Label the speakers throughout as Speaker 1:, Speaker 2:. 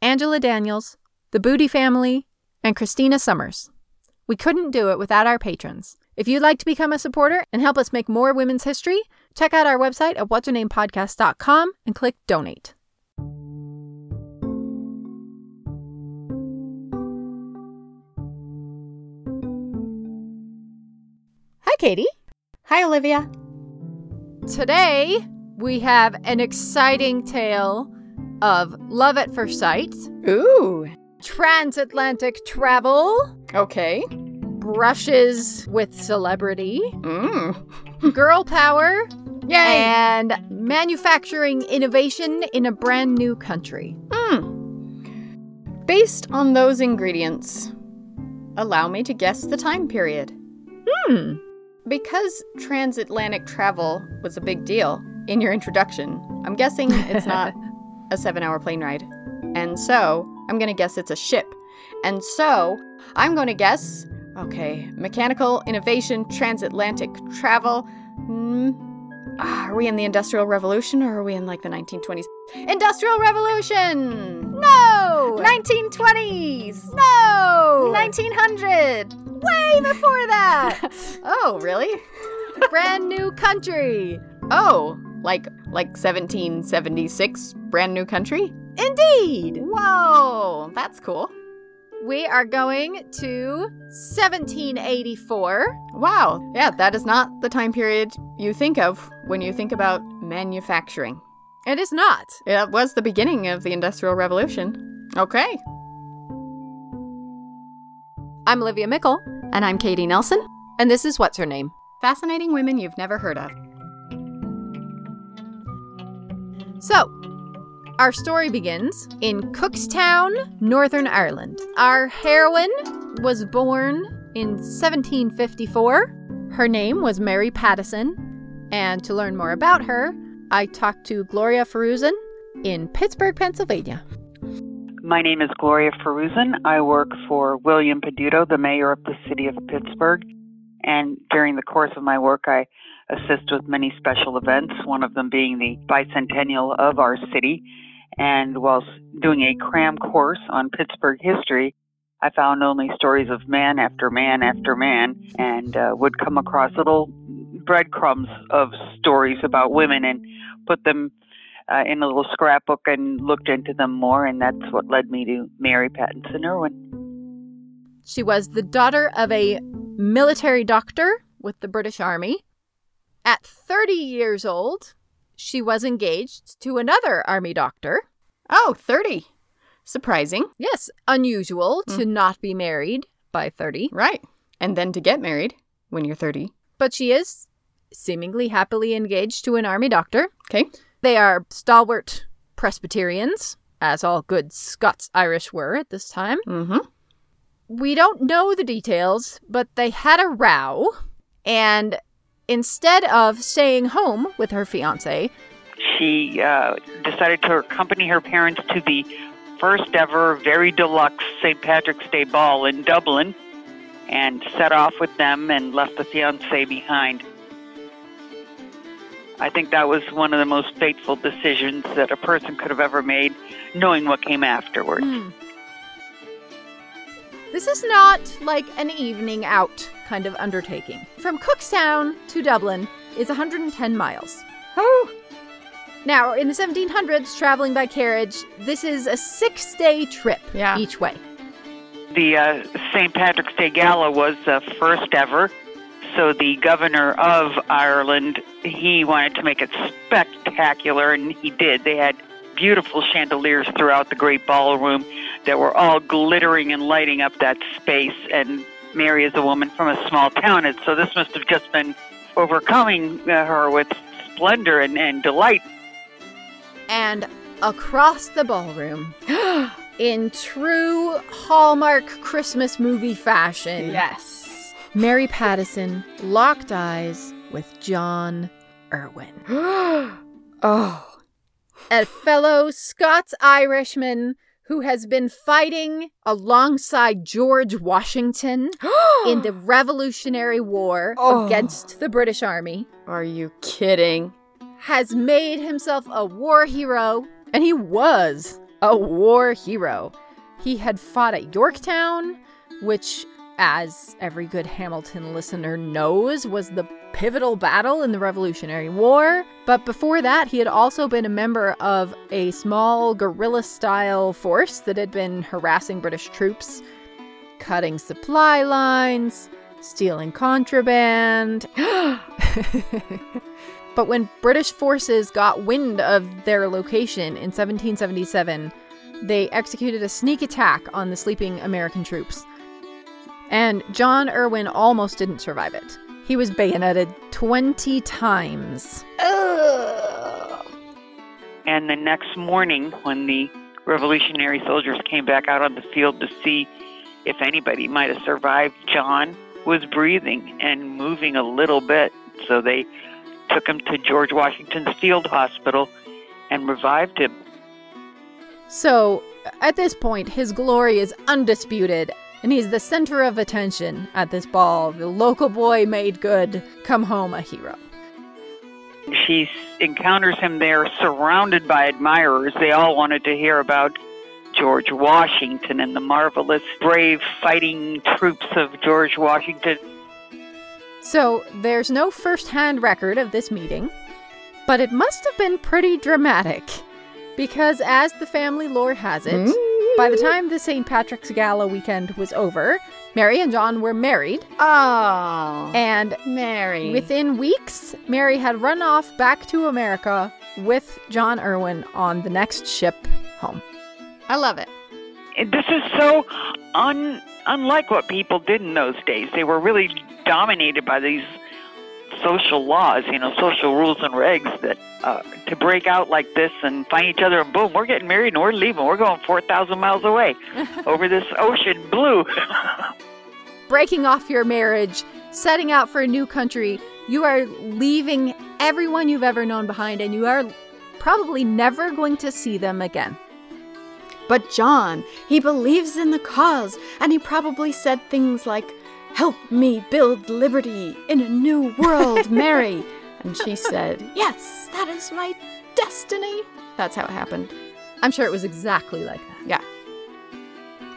Speaker 1: Angela Daniels, the Booty Family, and Christina Summers. We couldn't do it without our patrons. If you'd like to become a supporter and help us make more women's history, check out our website at what's her name podcast.com and click donate. Hi, Katie.
Speaker 2: Hi, Olivia.
Speaker 1: Today, we have an exciting tale of love at first sight,
Speaker 2: Ooh.
Speaker 1: transatlantic travel,
Speaker 2: Okay.
Speaker 1: brushes with celebrity,
Speaker 2: Mm.
Speaker 1: girl power,
Speaker 2: Yay.
Speaker 1: and manufacturing innovation in a brand new country.
Speaker 2: Mm. Based on those ingredients, allow me to guess the time period.
Speaker 1: Hmm.
Speaker 2: Because transatlantic travel was a big deal in your introduction, I'm guessing it's not a seven hour plane ride. And so, I'm going to guess it's a ship. And so, I'm going to guess okay, mechanical innovation, transatlantic travel. Mm, are we in the Industrial Revolution or are we in like the 1920s? Industrial Revolution!
Speaker 1: No!
Speaker 2: 1920s!
Speaker 1: no!
Speaker 2: 1900!
Speaker 1: Way before that!
Speaker 2: Oh, really?
Speaker 1: brand new country.
Speaker 2: Oh, like like 1776, brand new country?
Speaker 1: Indeed.
Speaker 2: Whoa, that's cool.
Speaker 1: We are going to 1784.
Speaker 2: Wow, yeah, that is not the time period you think of when you think about manufacturing.
Speaker 1: It is not.
Speaker 2: It was the beginning of the Industrial Revolution. Okay.
Speaker 1: I'm Olivia Meikle,
Speaker 2: And I'm Katie Nelson.
Speaker 1: and this is What's Her Name?
Speaker 2: Fascinating women you've never heard of.
Speaker 1: So, our story begins in Cookstown, Northern Ireland. Our heroine was born in 1754. Her name was Mary Pattison, and to learn more about her, I talked to Gloria Forouzan in Pittsburgh, Pennsylvania.
Speaker 3: My name is Gloria Forouzan. I work for William Peduto, the mayor of the city of Pittsburgh. And during the course of my work, I assist with many special events, one of them being the bicentennial of our city. And whilst doing a cram course on Pittsburgh history, I found only stories of man after man after man and uh, would come across little breadcrumbs of stories about women and put them uh, in a little scrapbook and looked into them more, and that's what led me to Mary Pattison Irwin.
Speaker 1: She was the daughter of a military doctor with the British Army. At 30 years old, she was engaged to another Army doctor.
Speaker 2: Oh, 30. Surprising.
Speaker 1: Yes, unusual to not be married by 30,
Speaker 2: Right. And then to get married when you're 30.
Speaker 1: but she is seemingly happily engaged to an Army doctor.
Speaker 2: Okay.
Speaker 1: They are stalwart Presbyterians, as all good Scots Irish were at this time.
Speaker 2: Mm-hmm.
Speaker 1: We don't know the details, but they had a row, and instead of staying home with her fiance,
Speaker 3: She uh, decided to accompany her parents to the first ever very deluxe St. Patrick's Day ball in Dublin and set off with them and left the fiance behind. I think that was one of the most fateful decisions that a person could have ever made, knowing what came afterwards.
Speaker 1: Hmm. This is not like an evening out kind of undertaking. From Cookstown to Dublin is 110 miles.
Speaker 2: Oh,
Speaker 1: Now, in the 1700s, traveling by carriage, this is a six day trip
Speaker 2: Yeah.
Speaker 1: each way.
Speaker 3: The uh, St. Patrick's Day Gala was the first ever. So the governor of Ireland, he wanted to make it spectacular, and he did. They had beautiful chandeliers throughout the great ballroom that were all glittering and lighting up that space. And Mary is a woman from a small town, and so this must have just been overcoming uh, her with splendor and, and delight.
Speaker 1: And across the ballroom, in true Hallmark Christmas movie fashion,
Speaker 2: Yes.
Speaker 1: Mary Pattison locked eyes with John Irwin,
Speaker 2: oh.
Speaker 1: A fellow Scots Irishman who has been fighting alongside George Washington in the Revolutionary War
Speaker 2: Oh.
Speaker 1: against the British Army,
Speaker 2: Are you kidding?
Speaker 1: has made himself a war hero, and he was a war hero. He had fought at Yorktown, which, as every good Hamilton listener knows, was the pivotal battle in the Revolutionary War. But before that, he had also been a member of a small guerrilla style force that had been harassing British troops, cutting supply lines, stealing contraband. But when British forces got wind of their location in 1777, they executed a sneak attack on the sleeping American troops. And John Irwin almost didn't survive it. He was bayoneted 20 times.
Speaker 3: And the next morning, when the Revolutionary soldiers came back out on the field to see if anybody might have survived, John was breathing and moving a little bit. So they took him to George Washington's Field Hospital and revived him.
Speaker 1: So, at this point, his glory is undisputed, and he's the center of attention at this ball. The local boy made good, come home a hero.
Speaker 3: She encounters him there surrounded by admirers. They all wanted to hear about George Washington and the marvelous, brave fighting troops of George Washington.
Speaker 1: So, there's no first hand record of this meeting, but it must have been pretty dramatic. Because, as the family lore has it, mm. By the time the St. Patrick's Gala weekend was over, Mary and John were married,
Speaker 2: Oh.
Speaker 1: and
Speaker 2: Mary.
Speaker 1: within weeks, Mary had run off back to America with John Irwin on the next ship home.
Speaker 2: I love it.
Speaker 3: This is so un, unlike what people did in those days. They were really dominated by these social laws, you know, social rules and regs that uh, to break out like this and find each other and boom, we're getting married and we're leaving. We're going 4,000 miles away over this ocean blue.
Speaker 1: breaking off your marriage, setting out for a new country, you are leaving everyone you've ever known behind, and you are probably never going to see them again.
Speaker 2: But John, he believes in the cause, and he probably said things like, Help me build liberty in a new world, Mary. and she said, Yes, that is my destiny. That's how it happened.
Speaker 1: I'm sure it was exactly like that.
Speaker 2: Yeah.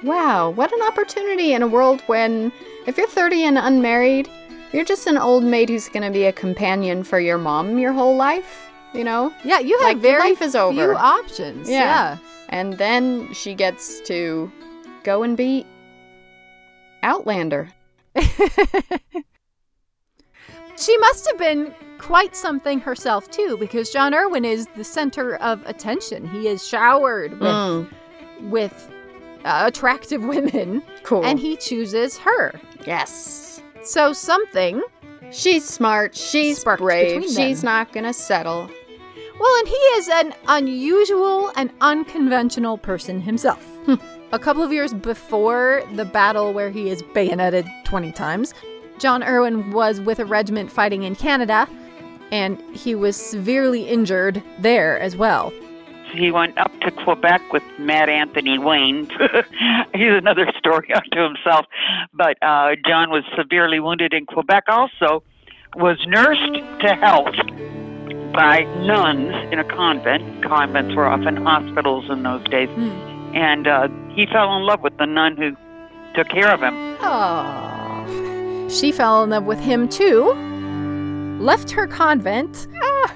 Speaker 2: Wow, what an opportunity in a world when, if you're 30 and unmarried, you're just an old maid who's going to be a companion for your mom your whole life, you know?
Speaker 1: Yeah, you have
Speaker 2: Like,
Speaker 1: very
Speaker 2: life is
Speaker 1: few
Speaker 2: over.
Speaker 1: options.
Speaker 2: Yeah. And then she gets to go and be Outlander.
Speaker 1: She must have been quite something herself too, because John Irwin is the center of attention. He is showered with
Speaker 2: Mm,
Speaker 1: with uh, attractive women,
Speaker 2: cool.
Speaker 1: and he chooses her.
Speaker 2: yes.
Speaker 1: So something
Speaker 2: She's smart. She's brave. She's not going to settle.
Speaker 1: Well, and he is an unusual and unconventional person himself. A couple of years before the battle where he is bayoneted 20 times, John Irwin was with a regiment fighting in Canada, and he was severely injured there as well.
Speaker 3: he went up to Quebec with Mad Anthony Wayne. He's another story unto himself. But uh, John was severely wounded in Quebec also, was nursed to health by nuns in a convent. Convents were often hospitals in those days. And uh, he fell in love with the nun who took care of him.
Speaker 1: Oh. She fell in love with him too, left her convent,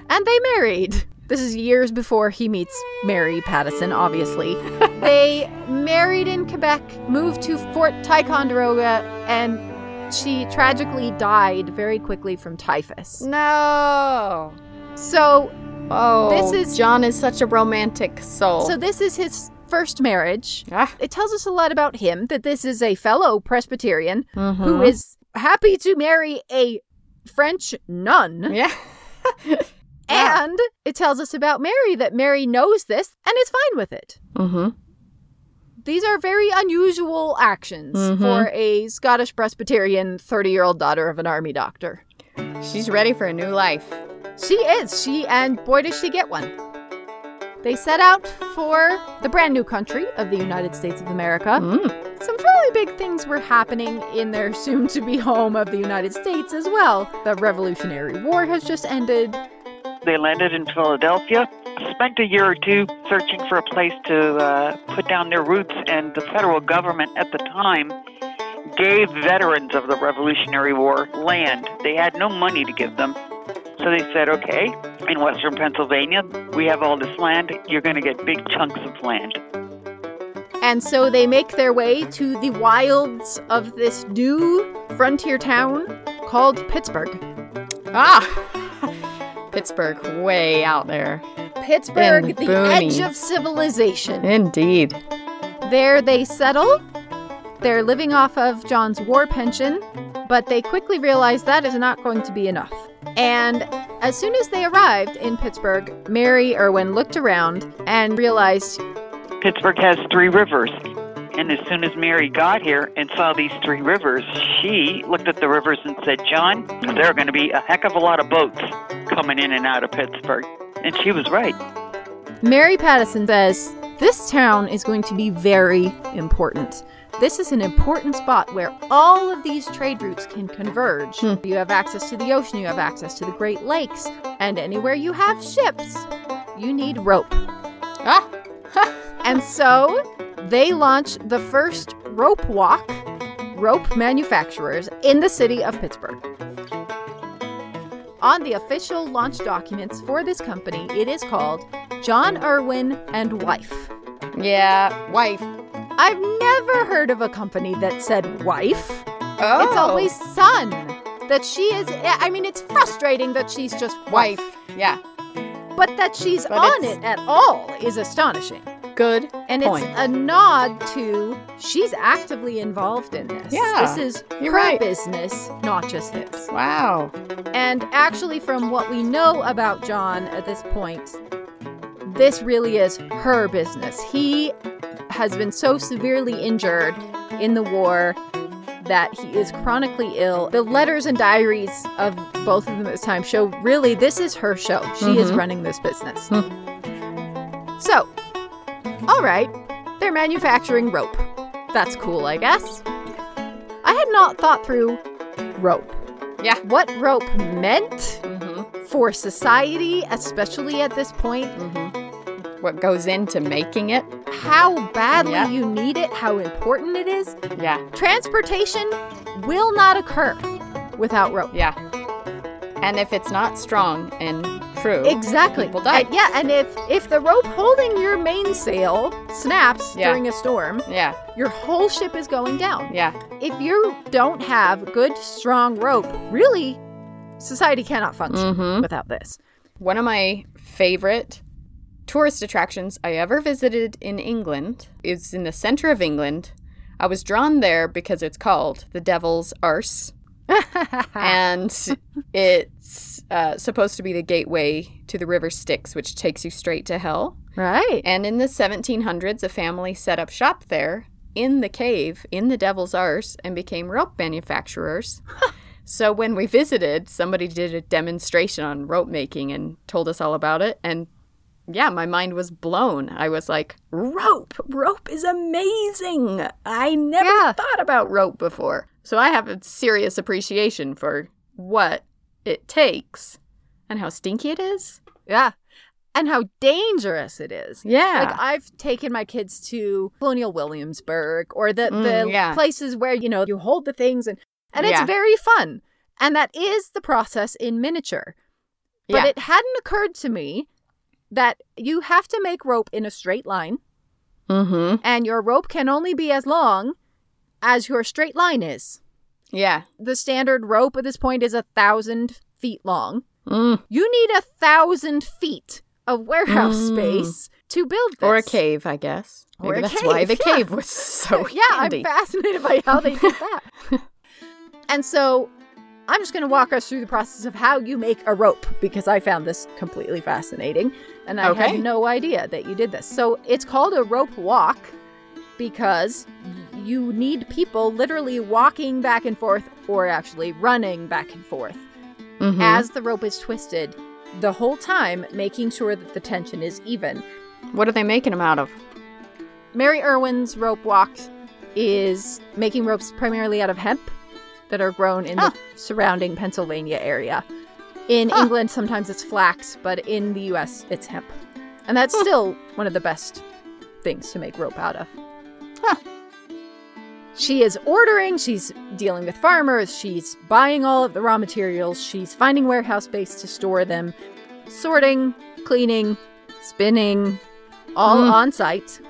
Speaker 1: and they married. This is years before he meets Mary Pattison, obviously. they married in Quebec, moved to Fort Ticonderoga, and she tragically died very quickly from typhus.
Speaker 2: No.
Speaker 1: So,
Speaker 2: Oh,
Speaker 1: This is-
Speaker 2: John is such a romantic soul.
Speaker 1: so this is his first marriage.
Speaker 2: ah.
Speaker 1: It tells us a lot about him that this is a fellow Presbyterian who
Speaker 2: Mhm.
Speaker 1: is happy to marry a French nun.
Speaker 2: yeah.
Speaker 1: And it tells us about Mary that Mary knows this and is fine with it.
Speaker 2: mm-hmm.
Speaker 1: These are very unusual actions
Speaker 2: Mhm.
Speaker 1: for a Scottish Presbyterian 30 year old daughter of an army doctor.
Speaker 2: She's ready for a new life.
Speaker 1: She is. She, and boy, does she get one. They set out for the brand new country of the United States of America.
Speaker 2: Mm.
Speaker 1: Some fairly big things were happening in their soon to be home of the United States as well. The Revolutionary War has just ended.
Speaker 3: They landed in Philadelphia, spent a year or two searching for a place to uh, put down their roots, and the federal government at the time gave veterans of the Revolutionary War land. They had no money to give them. So they said, okay, in western Pennsylvania, we have all this land. You're going to get big chunks of land.
Speaker 1: And so they make their way to the wilds of this new frontier town called Pittsburgh.
Speaker 2: Ah. Pittsburgh, way out there.
Speaker 1: Pittsburgh,
Speaker 2: In
Speaker 1: the
Speaker 2: boonies.
Speaker 1: edge of civilization.
Speaker 2: Indeed.
Speaker 1: There they settle. They're living off of John's war pension, but they quickly realized that is not going to be enough. And as soon as they arrived in Pittsburgh, Mary Irwin looked around and realized
Speaker 3: Pittsburgh has three rivers. And as soon as Mary got here and saw these three rivers, she looked at the rivers and said, John, there are going to be a heck of a lot of boats coming in and out of Pittsburgh. And she was right.
Speaker 1: Mary Pattison says, This town is going to be very important. This is an important spot where all of these trade routes can converge.
Speaker 2: Hmm.
Speaker 1: You have access to the ocean, you have access to the Great Lakes, and anywhere you have ships, you need rope.
Speaker 2: Ah.
Speaker 1: And so they launch the first rope walk, rope manufacturers in the city of Pittsburgh. On the official launch documents for this company, it is called John Irwin and Wife.
Speaker 2: Yeah, wife.
Speaker 1: I've never heard of a company that said wife.
Speaker 2: Oh.
Speaker 1: It's always son. That she is, I mean, it's frustrating that she's just wife,
Speaker 2: wife. Yeah.
Speaker 1: but that she's
Speaker 2: But
Speaker 1: on it at all is astonishing.
Speaker 2: Good.
Speaker 1: And
Speaker 2: point.
Speaker 1: it's a nod to she's actively involved in this.
Speaker 2: Yeah,
Speaker 1: This is her
Speaker 2: right.
Speaker 1: business, not just his.
Speaker 2: Wow.
Speaker 1: And actually, from what we know about John at this point, this really is her business. He has been so severely injured in the war that he is chronically ill. The letters and diaries of both of them at this time show really this is her show. She is
Speaker 2: Mhm.
Speaker 1: running this business. so, all right, they're manufacturing rope. That's cool, I guess. I had not thought through rope.
Speaker 2: Yeah.
Speaker 1: What rope meant
Speaker 2: Mm-hmm.
Speaker 1: for society, especially at this point,
Speaker 2: Mm-hmm. What goes into making it?
Speaker 1: how badly
Speaker 2: Yeah.
Speaker 1: you need it, how important it is.
Speaker 2: Yeah.
Speaker 1: Transportation will not occur without rope.
Speaker 2: Yeah. And if it's not strong and true,
Speaker 1: Exactly.
Speaker 2: people die.
Speaker 1: And yeah, and if if the rope holding your mainsail snaps
Speaker 2: Yeah.
Speaker 1: during a storm,
Speaker 2: Yeah.
Speaker 1: your whole ship is going down.
Speaker 2: Yeah.
Speaker 1: If you don't have good strong rope, really society cannot function
Speaker 2: Mm-hmm.
Speaker 1: without this.
Speaker 2: One of my favorite tourist attractions I ever visited in England is in the center of England. I was drawn there because it's called the Devil's Arse, and it's uh, supposed to be the gateway to the River Styx, which takes you straight to hell.
Speaker 1: right.
Speaker 2: And in the 1700s, a family set up shop there in the cave in the Devil's Arse and became rope manufacturers. so when we visited, somebody did a demonstration on rope making and told us all about it. And yeah, my mind was blown. I was like, rope! Rope is amazing! I never
Speaker 1: Yeah.
Speaker 2: thought about rope before. So I have a serious appreciation for what it takes and how stinky it is.
Speaker 1: Yeah. And how dangerous it is.
Speaker 2: Yeah.
Speaker 1: Like I've taken my kids to Colonial Williamsburg or the,
Speaker 2: Mm,
Speaker 1: the
Speaker 2: yeah.
Speaker 1: places where, you know, you hold the things and and
Speaker 2: Yeah.
Speaker 1: it's very fun. And that is the process in miniature. But it hadn't occurred to me that you have to make rope in a straight line,
Speaker 2: Mm-hmm.
Speaker 1: and your rope can only be as long as your straight line is.
Speaker 2: Yeah.
Speaker 1: The standard rope at this point is a thousand feet long.
Speaker 2: Mm.
Speaker 1: You need a thousand feet of warehouse
Speaker 2: Mm.
Speaker 1: space to build this.
Speaker 2: Or a cave, I guess.
Speaker 1: Or
Speaker 2: Maybe
Speaker 1: a
Speaker 2: that's why the
Speaker 1: yeah.
Speaker 2: cave was so
Speaker 1: yeah,
Speaker 2: handy.
Speaker 1: I'm fascinated by how they did that. and so I'm just going to walk us through the process of how you make a rope because I found this completely fascinating and I
Speaker 2: Okay.
Speaker 1: had no idea that you did this. So it's called a rope walk because you need people literally walking back and forth or actually running back and forth
Speaker 2: Mhm.
Speaker 1: as the rope is twisted the whole time, making sure that the tension is even.
Speaker 2: what are they making them out of?
Speaker 1: Mary Irwin's rope walk is making ropes primarily out of hemp that are grown in the ah. surrounding Pennsylvania area. In
Speaker 2: Huh.
Speaker 1: England, sometimes it's flax, but in the US, it's hemp. And that's hmm. still one of the best things to make rope out of.
Speaker 2: Huh.
Speaker 1: She is ordering, she's dealing with farmers, she's buying all of the raw materials, she's finding warehouse space to store them, sorting, cleaning, spinning, all
Speaker 2: Mm.
Speaker 1: on site.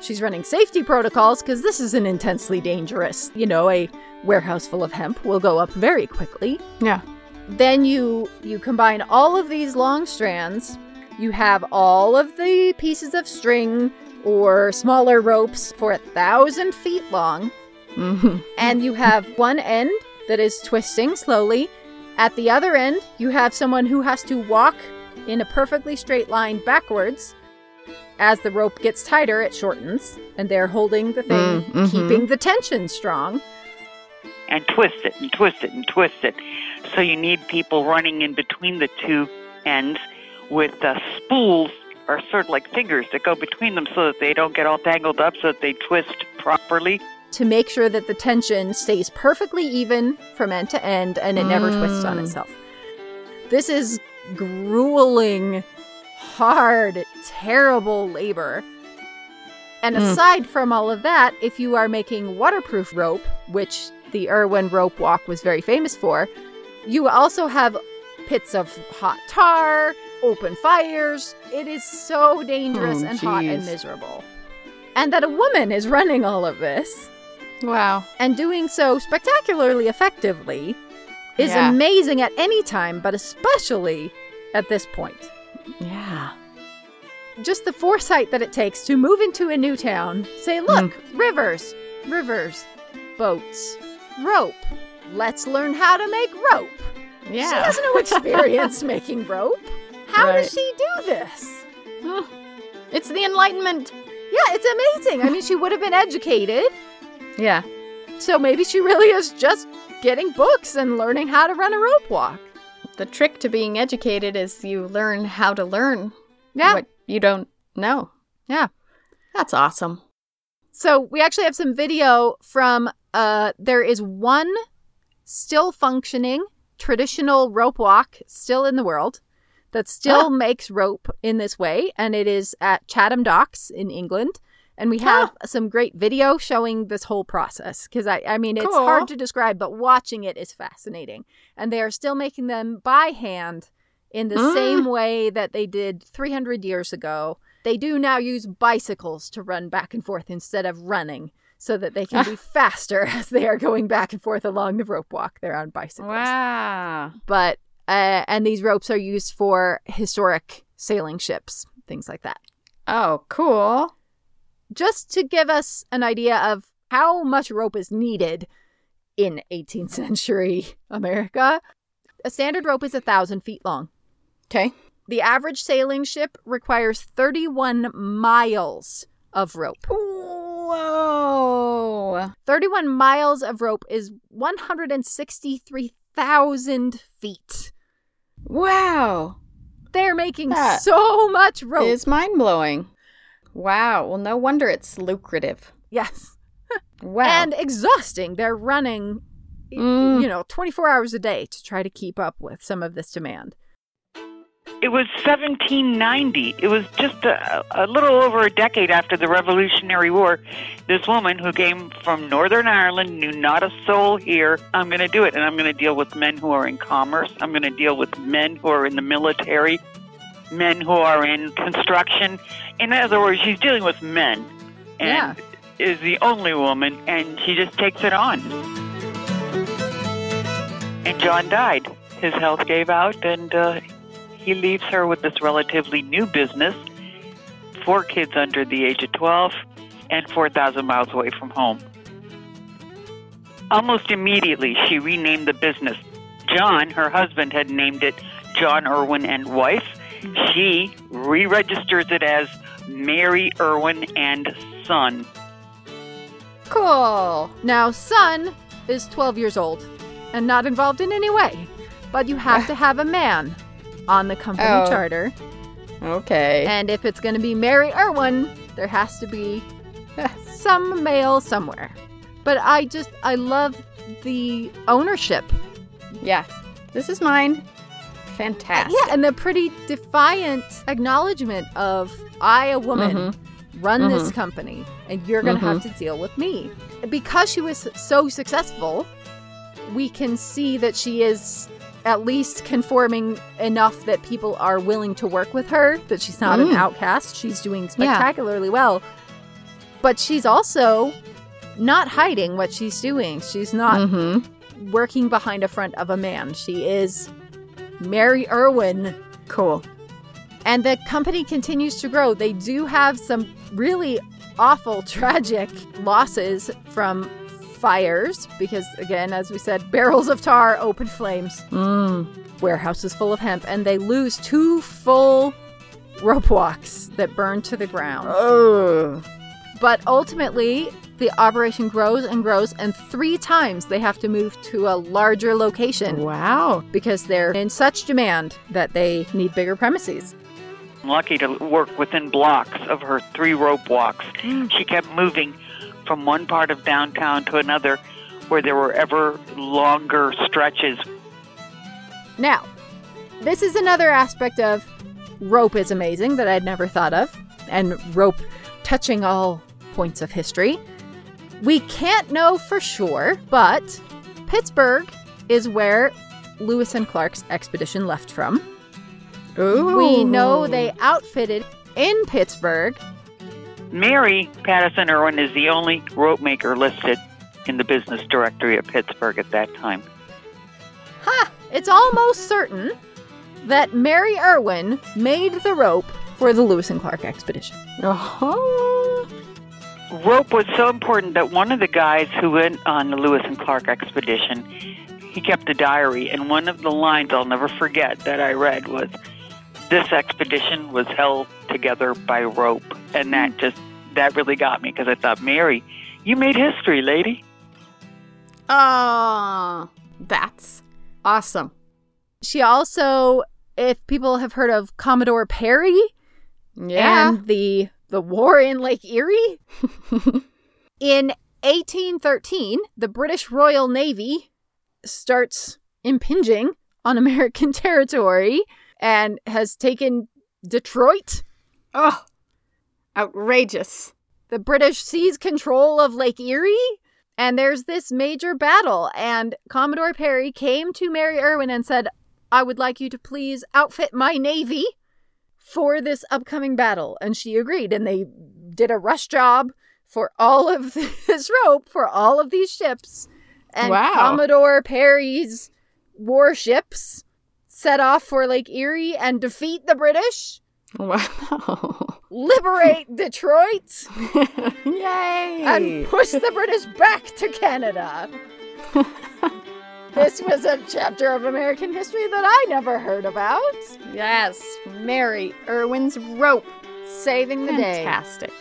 Speaker 1: She's running safety protocols because this is an intensely dangerous, you know, a warehouse full of hemp will go up very quickly.
Speaker 2: Yeah.
Speaker 1: Then you you combine all of these long strands. You have all of the pieces of string or smaller ropes for a thousand feet long,
Speaker 2: Mm-hmm.
Speaker 1: and you have one end that is twisting slowly. At the other end, you have someone who has to walk in a perfectly straight line backwards. As the rope gets tighter, it shortens, and they're holding the thing,
Speaker 2: Mm, mhm.
Speaker 1: keeping the tension strong.
Speaker 3: and twist it and twist it and twist it. So you need people running in between the two ends with uh, spools or sort of like fingers that go between them so that they don't get all tangled up so that they twist properly.
Speaker 1: to make sure that the tension stays perfectly even from end to end and it never twists on
Speaker 2: Mm.
Speaker 1: itself. This is grueling, hard, terrible labor. And
Speaker 2: Mm.
Speaker 1: aside from all of that, if you are making waterproof rope, which the Irwin rope walk was very famous for, you also have pits of hot tar, open fires. It is so dangerous
Speaker 2: Oh,
Speaker 1: and hot and miserable. And that a woman is running all of this
Speaker 2: Wow.
Speaker 1: and doing so spectacularly effectively is
Speaker 2: Yeah.
Speaker 1: amazing at any time, but especially at this point.
Speaker 2: Yeah.
Speaker 1: Just the foresight that it takes to move into a new town, say, look,
Speaker 2: Hmm.
Speaker 1: rivers, rivers, boats, rope. Let's learn how to make rope.
Speaker 2: Yeah.
Speaker 1: She has no experience making rope. How
Speaker 2: Right.
Speaker 1: does she do this?
Speaker 2: It's the Enlightenment.
Speaker 1: Yeah, it's amazing. I mean, she would have been educated,
Speaker 2: Yeah.
Speaker 1: so maybe she really is just getting books and learning how to run a rope walk.
Speaker 2: The trick to being educated is you learn how to learn
Speaker 1: Yeah.
Speaker 2: what you don't know.
Speaker 1: Yeah.
Speaker 2: That's awesome.
Speaker 1: So we actually have some video from uh there is one still functioning traditional rope walk still in the world that still
Speaker 2: Ah.
Speaker 1: makes rope in this way and it is at Chatham Docks in England and we have some great video showing this whole process because I, I mean it's
Speaker 2: Cool.
Speaker 1: hard to describe but watching it is fascinating and they are still making them by hand in the
Speaker 2: Mm.
Speaker 1: same way that they did 300 years ago they do now use bicycles to run back and forth instead of running so that they can be faster as they are going back and forth along the rope walk. They're on bicycles.
Speaker 2: Wow.
Speaker 1: But, uh, and these ropes are used for historic sailing ships, things like that.
Speaker 2: Oh, cool.
Speaker 1: Just to give us an idea of how much rope is needed in 18th century America, a standard rope is a thousand feet long.
Speaker 2: Okay.
Speaker 1: The average sailing ship requires 31 miles of rope.
Speaker 2: Whoa.
Speaker 1: 31 miles of rope is 163,000 feet.
Speaker 2: Wow.
Speaker 1: They're making
Speaker 2: That
Speaker 1: so much rope.
Speaker 2: It's mind blowing. Wow. Well, no wonder it's lucrative.
Speaker 1: yes.
Speaker 2: Wow.
Speaker 1: And exhausting. They're running,
Speaker 2: Mm.
Speaker 1: you know, 24 hours a day to try to keep up with some of this demand.
Speaker 3: It was 1790. It was just a, a little over a decade after the Revolutionary War. This woman who came from Northern Ireland knew not a soul here. I'm going to do it, and I'm going to deal with men who are in commerce. I'm going to deal with men who are in the military. Men who are in construction. In other words, she's dealing with men, and is the only woman, and she just takes it on. And John died. His health gave out, and uh, he leaves her with this relatively new business, four kids under the age of 12, and 4,000 miles away from home. Almost immediately, she renamed the business. John, her husband, had named it John Irwin and Wife. She re registers it as Mary Irwin and Son.
Speaker 1: Cool. Now, Son is 12 years old and not involved in any way, but you have to have a man on the company
Speaker 2: Oh.
Speaker 1: charter.
Speaker 2: Okay.
Speaker 1: And if it's going to be Mary Irwin, there has to be some male somewhere. But I just, I love the ownership.
Speaker 2: yeah. This is mine. Fantastic.
Speaker 1: Yeah, and the pretty defiant acknowledgement of I, a woman,
Speaker 2: Mm-hmm.
Speaker 1: run this company, and you're going to have to deal with me. Because she was so successful, we can see that she is at least conforming enough that people are willing to work with her, that she's not an
Speaker 2: Mm.
Speaker 1: outcast. She's doing spectacularly well. But she's also not hiding what she's doing. She's not
Speaker 2: Mm-hmm.
Speaker 1: working behind a front of a man. She is Mary Irwin.
Speaker 2: Cool.
Speaker 1: And the company continues to grow. They do have some really awful, tragic losses from fires because, again, as we said, barrels of tar, open flames,
Speaker 2: Mm.
Speaker 1: warehouses full of hemp, and they lose two full rope walks that burn to the ground.
Speaker 2: Oh.
Speaker 1: But ultimately, the operation grows and grows, and three times they have to move to a larger location
Speaker 2: Wow.
Speaker 1: because they're in such demand that they need bigger premises.
Speaker 3: I'm lucky to work within blocks of her three rope walks. Mm. She kept moving from one part of downtown to another where there were ever longer stretches.
Speaker 1: Now, this is another aspect of rope is amazing that I'd never thought of, and rope touching all points of history. We can't know for sure, but Pittsburgh is where Lewis and Clark's expedition left from.
Speaker 2: Ooh.
Speaker 1: We know they outfitted in Pittsburgh.
Speaker 3: Mary Pattison Irwin is the only rope maker listed in the business directory of Pittsburgh at that time.
Speaker 1: Ha! It's almost certain that Mary Irwin made the rope for the Lewis and Clark expedition.
Speaker 2: Oh.
Speaker 3: Rope was so important that one of the guys who went on the Lewis and Clark expedition, he kept a diary, and one of the lines I'll never forget that I read was, "This expedition was held together by rope," and that hmm. just that really got me because I thought, Mary, you made history, lady.
Speaker 2: Oh. That's awesome.
Speaker 1: She also, if people have heard of Commodore Perry
Speaker 2: Yeah.
Speaker 1: and the the war in Lake Erie, in 1813, the British Royal Navy starts impinging on American territory and has taken Detroit.
Speaker 2: oh. Outrageous.
Speaker 1: The British seize control of Lake Erie. And there's this major battle, and Commodore Perry came to Mary Irwin and said, I would like you to please outfit my navy for this upcoming battle. And she agreed, and they did a rush job for all of this rope for all of these ships. And
Speaker 2: Wow.
Speaker 1: Commodore Perry's warships set off for Lake Erie and defeat the British,
Speaker 2: Wow.
Speaker 1: liberate Detroit,
Speaker 2: Yay.
Speaker 1: and push the British back to Canada. This was a chapter of American history that I never heard about.
Speaker 2: yes. Mary Irwin's rope.
Speaker 1: Saving the day.
Speaker 2: Fantastic.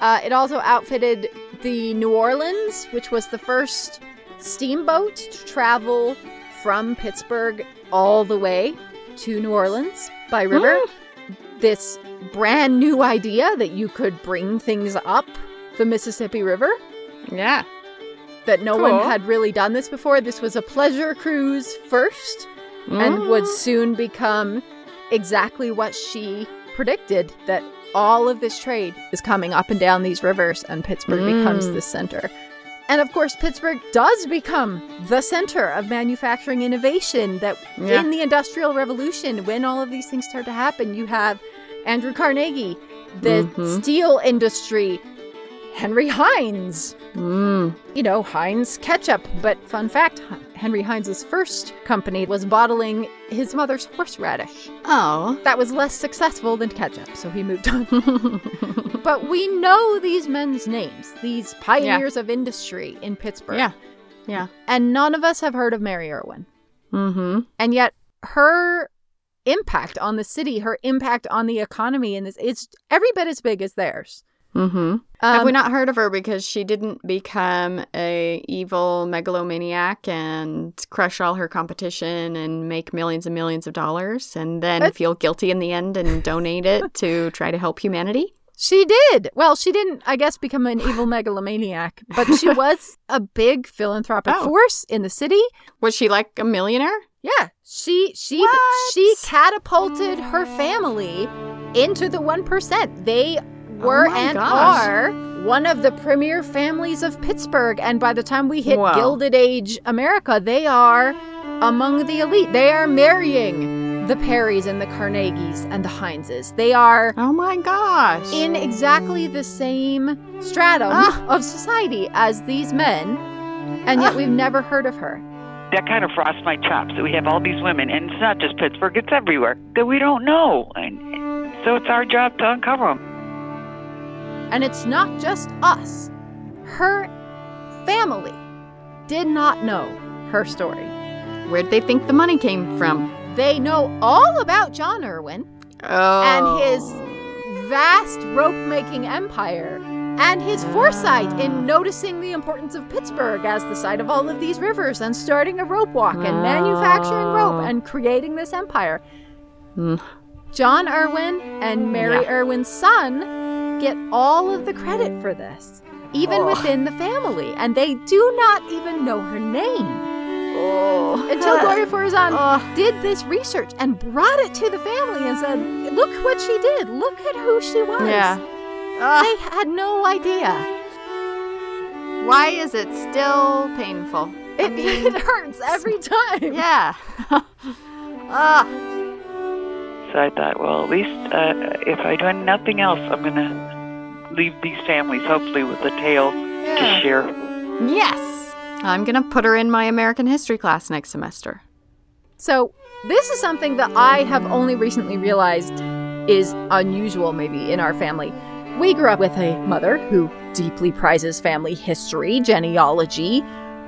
Speaker 1: Uh, it also outfitted the New Orleans, which was the first steamboat to travel from Pittsburgh all the way to New Orleans by river. this brand new idea that you could bring things up the Mississippi River.
Speaker 2: Yeah.
Speaker 1: That no
Speaker 2: Cool.
Speaker 1: one had really done this before. This was a pleasure cruise first and would
Speaker 2: Mm.
Speaker 1: soon become exactly what she predicted that all of this trade is coming up and down these rivers and Pittsburgh becomes
Speaker 2: Mm.
Speaker 1: the center. And of course, Pittsburgh does become the center of manufacturing innovation that
Speaker 2: Yeah.
Speaker 1: in the Industrial Revolution, when all of these things start to happen, you have Andrew Carnegie, the
Speaker 2: Mhm.
Speaker 1: steel industry, Henry Heinz,
Speaker 2: Mm.
Speaker 1: you know, Heinz ketchup. But fun fact Henry Heinz's first company was bottling his mother's horseradish.
Speaker 2: Oh.
Speaker 1: That was less successful than ketchup, so he moved on. but we know these men's names, these pioneers of industry in Pittsburgh.
Speaker 2: yeah. Yeah.
Speaker 1: And none of us have heard of Mary Irwin.
Speaker 2: Mm-hmm.
Speaker 1: And yet her impact on the city, her impact on the economy in this it's every bit as big as theirs.
Speaker 2: Mm-hmm. Have
Speaker 1: Um,
Speaker 2: we not heard of her because she didn't become a evil megalomaniac and crush all her competition and make millions and millions of dollars and then feel guilty in the end and donate it to try to help humanity?
Speaker 1: She did. Well, she didn't, I guess, become an evil megalomaniac, but she was a big philanthropic
Speaker 2: Oh.
Speaker 1: force in the city.
Speaker 2: Was she like a millionaire?
Speaker 1: Yeah, she she
Speaker 2: What?
Speaker 1: she catapulted her family into the one percent. They were
Speaker 2: Oh
Speaker 1: and
Speaker 2: gosh.
Speaker 1: are one of the premier families of Pittsburgh, and by the time we hit
Speaker 2: Wow.
Speaker 1: Gilded Age America, they are among the elite. They are marrying the Perrys and the Carnegies and the Heinzes. They are
Speaker 2: Oh my gosh.
Speaker 1: in exactly the same stratum
Speaker 2: Ah.
Speaker 1: of society as these men, and yet
Speaker 2: Ah.
Speaker 1: we've never heard of her.
Speaker 3: That kind of frosts my chops that we have all these women, and it's not just Pittsburgh, it's everywhere, that we don't know. And so it's our job to uncover them.
Speaker 1: And it's not just us. Her family did not know her story.
Speaker 2: Where'd they think the money came from?
Speaker 1: They know all about John Irwin
Speaker 2: Oh.
Speaker 1: and his vast rope making empire and his foresight in noticing the importance of Pittsburgh as the site of all of these rivers and starting a rope walk and manufacturing rope
Speaker 2: Oh.
Speaker 1: and creating this empire.
Speaker 2: Hmm.
Speaker 1: John Irwin and Mary
Speaker 2: Yeah.
Speaker 1: Irwin's son get all of the credit for this, even
Speaker 2: Oh.
Speaker 1: within the family, and they do not even know her name
Speaker 2: Oh.
Speaker 1: until Gloria Forouzan
Speaker 2: Oh.
Speaker 1: did this research and brought it to the family and said, "Look what she did. Look at who she was."
Speaker 2: Yeah. Ah,
Speaker 1: They had no idea.
Speaker 2: why is it still painful? I
Speaker 1: It,
Speaker 2: mean,
Speaker 1: it hurts every time.
Speaker 2: yeah. Ah.
Speaker 3: So I thought, well, at least uh, if I do nothing else, I'm going to leave these families, hopefully, with a tale to share.
Speaker 2: Yes. I'm going to put her in my American history class next semester.
Speaker 1: So, this is something that I have only recently realized is unusual, maybe, in our family. We grew up with a mother who deeply prizes family history, genealogy,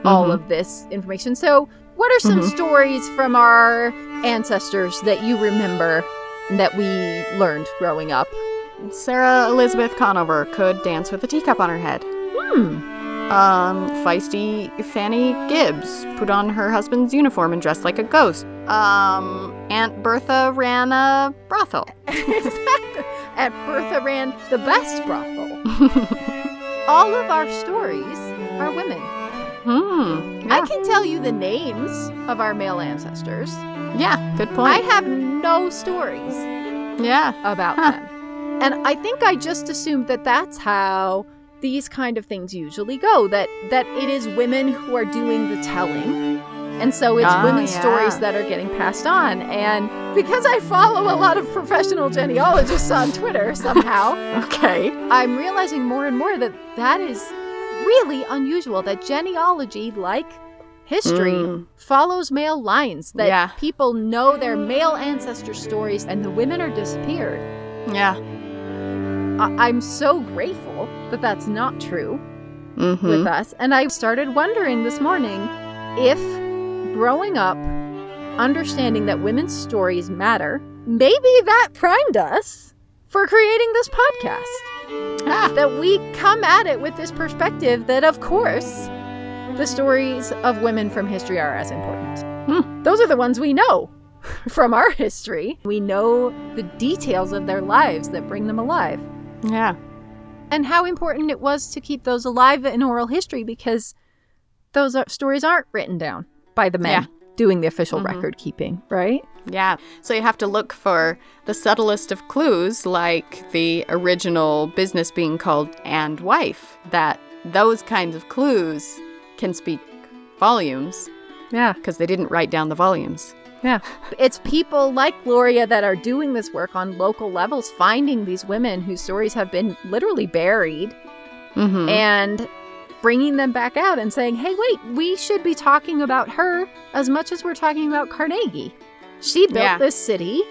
Speaker 1: all
Speaker 2: Mhm.
Speaker 1: of this information. So, what are some
Speaker 2: Mhm.
Speaker 1: stories from our ancestors that you remember that we learned growing up?
Speaker 2: Sarah Elizabeth Conover could dance with a teacup on her head.
Speaker 1: Hmm.
Speaker 2: Um, feisty Fanny Gibbs put on her husband's uniform and dressed like a ghost. Um, Aunt Bertha ran a brothel.
Speaker 1: And Bertha ran the best brothel. All of our stories are women.
Speaker 2: Hmm. Yeah.
Speaker 1: I can tell you the names of our male ancestors.
Speaker 2: yeah. Good point.
Speaker 1: I have no stories
Speaker 2: yeah.
Speaker 1: about
Speaker 2: Huh.
Speaker 1: them. And I think I just assumed that that's how these kind of things usually go that that it is women who are doing the telling. And so it's
Speaker 2: Oh,
Speaker 1: women's
Speaker 2: yeah.
Speaker 1: stories that are getting passed on. And because I follow a lot of professional genealogists on Twitter somehow,
Speaker 2: Okay.
Speaker 1: I'm realizing more and more that that is really unusual that genealogy, like history,
Speaker 2: Mm.
Speaker 1: follows male lines, that
Speaker 2: Yeah.
Speaker 1: people know their male ancestor stories and the women are disappeared.
Speaker 2: Yeah.
Speaker 1: I- I'm so grateful that that's not true
Speaker 2: Mm-hmm.
Speaker 1: with us. And I started wondering this morning if growing up, understanding that women's stories matter, maybe that primed us for creating this podcast.
Speaker 2: Ah.
Speaker 1: That we come at it with this perspective that, of course, the stories of women from history are as important.
Speaker 2: Hmm.
Speaker 1: Those are the ones we know from our history. We know the details of their lives that bring them alive
Speaker 2: Yeah.
Speaker 1: and how important it was to keep those alive in oral history because those are, stories aren't written down by the men
Speaker 2: Yeah.
Speaker 1: doing the official
Speaker 2: Mhm.
Speaker 1: record keeping, right?
Speaker 2: Yeah. So you have to look for the subtlest of clues, like the original business being called and wife, that those kinds of clues can speak volumes
Speaker 1: Yeah.
Speaker 2: because they didn't write down the volumes.
Speaker 1: Yeah. It's people like Gloria that are doing this work on local levels, finding these women whose stories have been literally buried
Speaker 2: Mm-hmm.
Speaker 1: and bringing them back out and saying, hey, wait, we should be talking about her as much as we're talking about Carnegie. She built
Speaker 2: Yeah.
Speaker 1: this city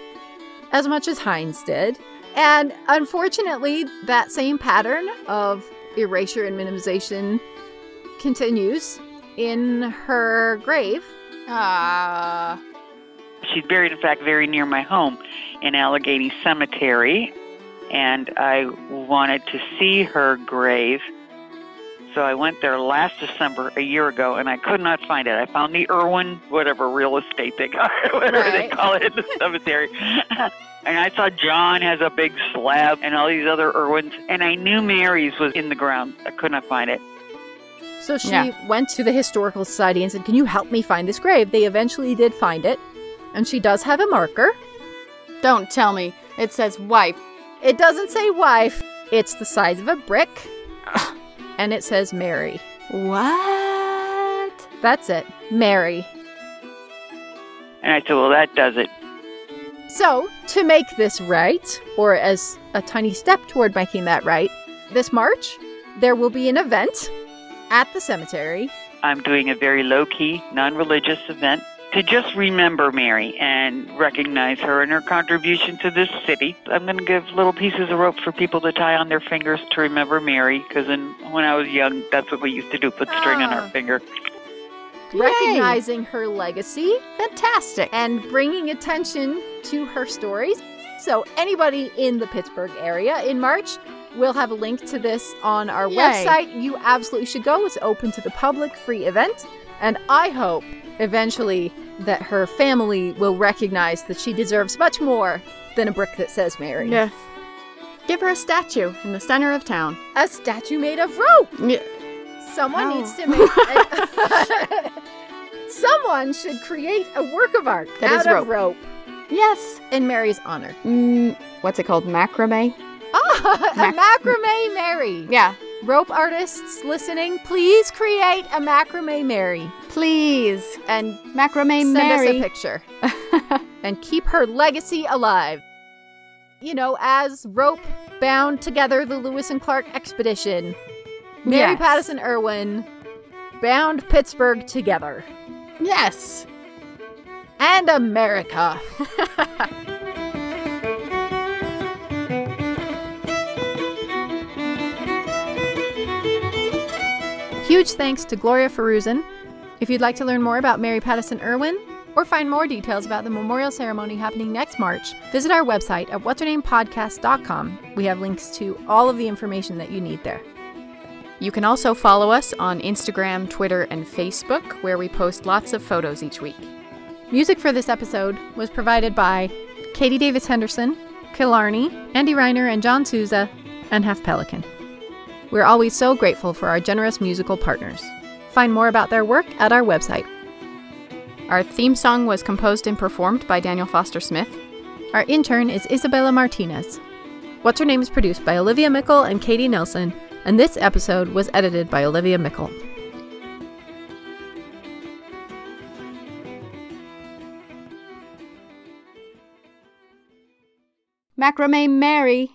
Speaker 1: as much as Heinz did. And unfortunately, that same pattern of erasure and minimization continues in her grave.
Speaker 2: Ah.
Speaker 3: She's buried, in fact, very near my home in Allegheny Cemetery, and I wanted to see her grave. So I went there last December, a year ago, and I could not find it. I found the Irwin, whatever real estate they got, whatever they call it in the cemetery. and I saw John has a big slab and all these other Irwins, and I knew Mary's was in the ground. I could not find it.
Speaker 1: So she
Speaker 2: Yeah.
Speaker 1: went to the Historical Society and said, Can you help me find this grave? They eventually did find it. And she does have a marker.
Speaker 2: Don't tell me. It says wife.
Speaker 1: It doesn't say wife, it's the size of a brick. and it says Mary.
Speaker 2: What?
Speaker 1: That's it. Mary.
Speaker 3: And I said, well, that does it.
Speaker 1: So, to make this right, or as a tiny step toward making that right, this March, there will be an event at the cemetery.
Speaker 3: I'm doing a very low key, non religious event to just remember Mary and recognize her and her contribution to this city. I'm going to give little pieces of rope for people to tie on their fingers to remember Mary because when I was young, that's what we used to do put string on
Speaker 1: Ah.
Speaker 3: our finger.
Speaker 1: recognizing her legacy
Speaker 2: Fantastic.
Speaker 1: and bringing attention to her stories. So, anybody in the Pittsburgh area in March, we'll have a link to this on our
Speaker 2: Yay.
Speaker 1: website. You absolutely should go. It's open to the public, free event. And I hope eventually that her family will recognize that she deserves much more than a brick that says Mary.
Speaker 2: Yeah. Give her a statue in the center of town.
Speaker 1: A statue made of rope.
Speaker 2: Yeah.
Speaker 1: Someone
Speaker 2: How?
Speaker 1: needs to make. Someone should create a work of art
Speaker 2: That
Speaker 1: out
Speaker 2: is
Speaker 1: of
Speaker 2: rope.
Speaker 1: rope
Speaker 2: Yes.
Speaker 1: in Mary's honor.
Speaker 2: Mm, what's it called? Macrame?
Speaker 1: Ah, a
Speaker 2: Mac-
Speaker 1: macrame Mary.
Speaker 2: Yeah.
Speaker 1: Rope artists listening, please create a macrame Mary
Speaker 2: Please.
Speaker 1: and
Speaker 2: Macrame
Speaker 1: send
Speaker 2: Mary.
Speaker 1: us a picture and keep her legacy alive. You know, as rope bound together the Lewis and Clark expedition, Mary
Speaker 2: Yes.
Speaker 1: Pattison Irwin bound Pittsburgh together
Speaker 2: yes.
Speaker 1: and America. Huge thanks to Gloria Forouzan. If you'd like to learn more about Mary Pattison Irwin or find more details about the memorial ceremony happening next March, visit our website at whatshernamepodcast.com. We have links to all of the information that you need there.
Speaker 2: You can also follow us on Instagram, Twitter, and Facebook, where we post lots of photos each week.
Speaker 1: Music for this episode was provided by Katie Davis Henderson, Killarney, Andy Reiner, and Jon Souza, and Half Pelican. We're always so grateful for our generous musical partners. Find more about their work at our website.
Speaker 2: Our theme song was composed and performed by Daniel Foster Smith.
Speaker 1: Our intern is Isabella Martinez. What's Her Name is produced by Olivia Meikle and Katie Nelson, and this episode was edited by Olivia Meikle.
Speaker 2: Macrame Mary.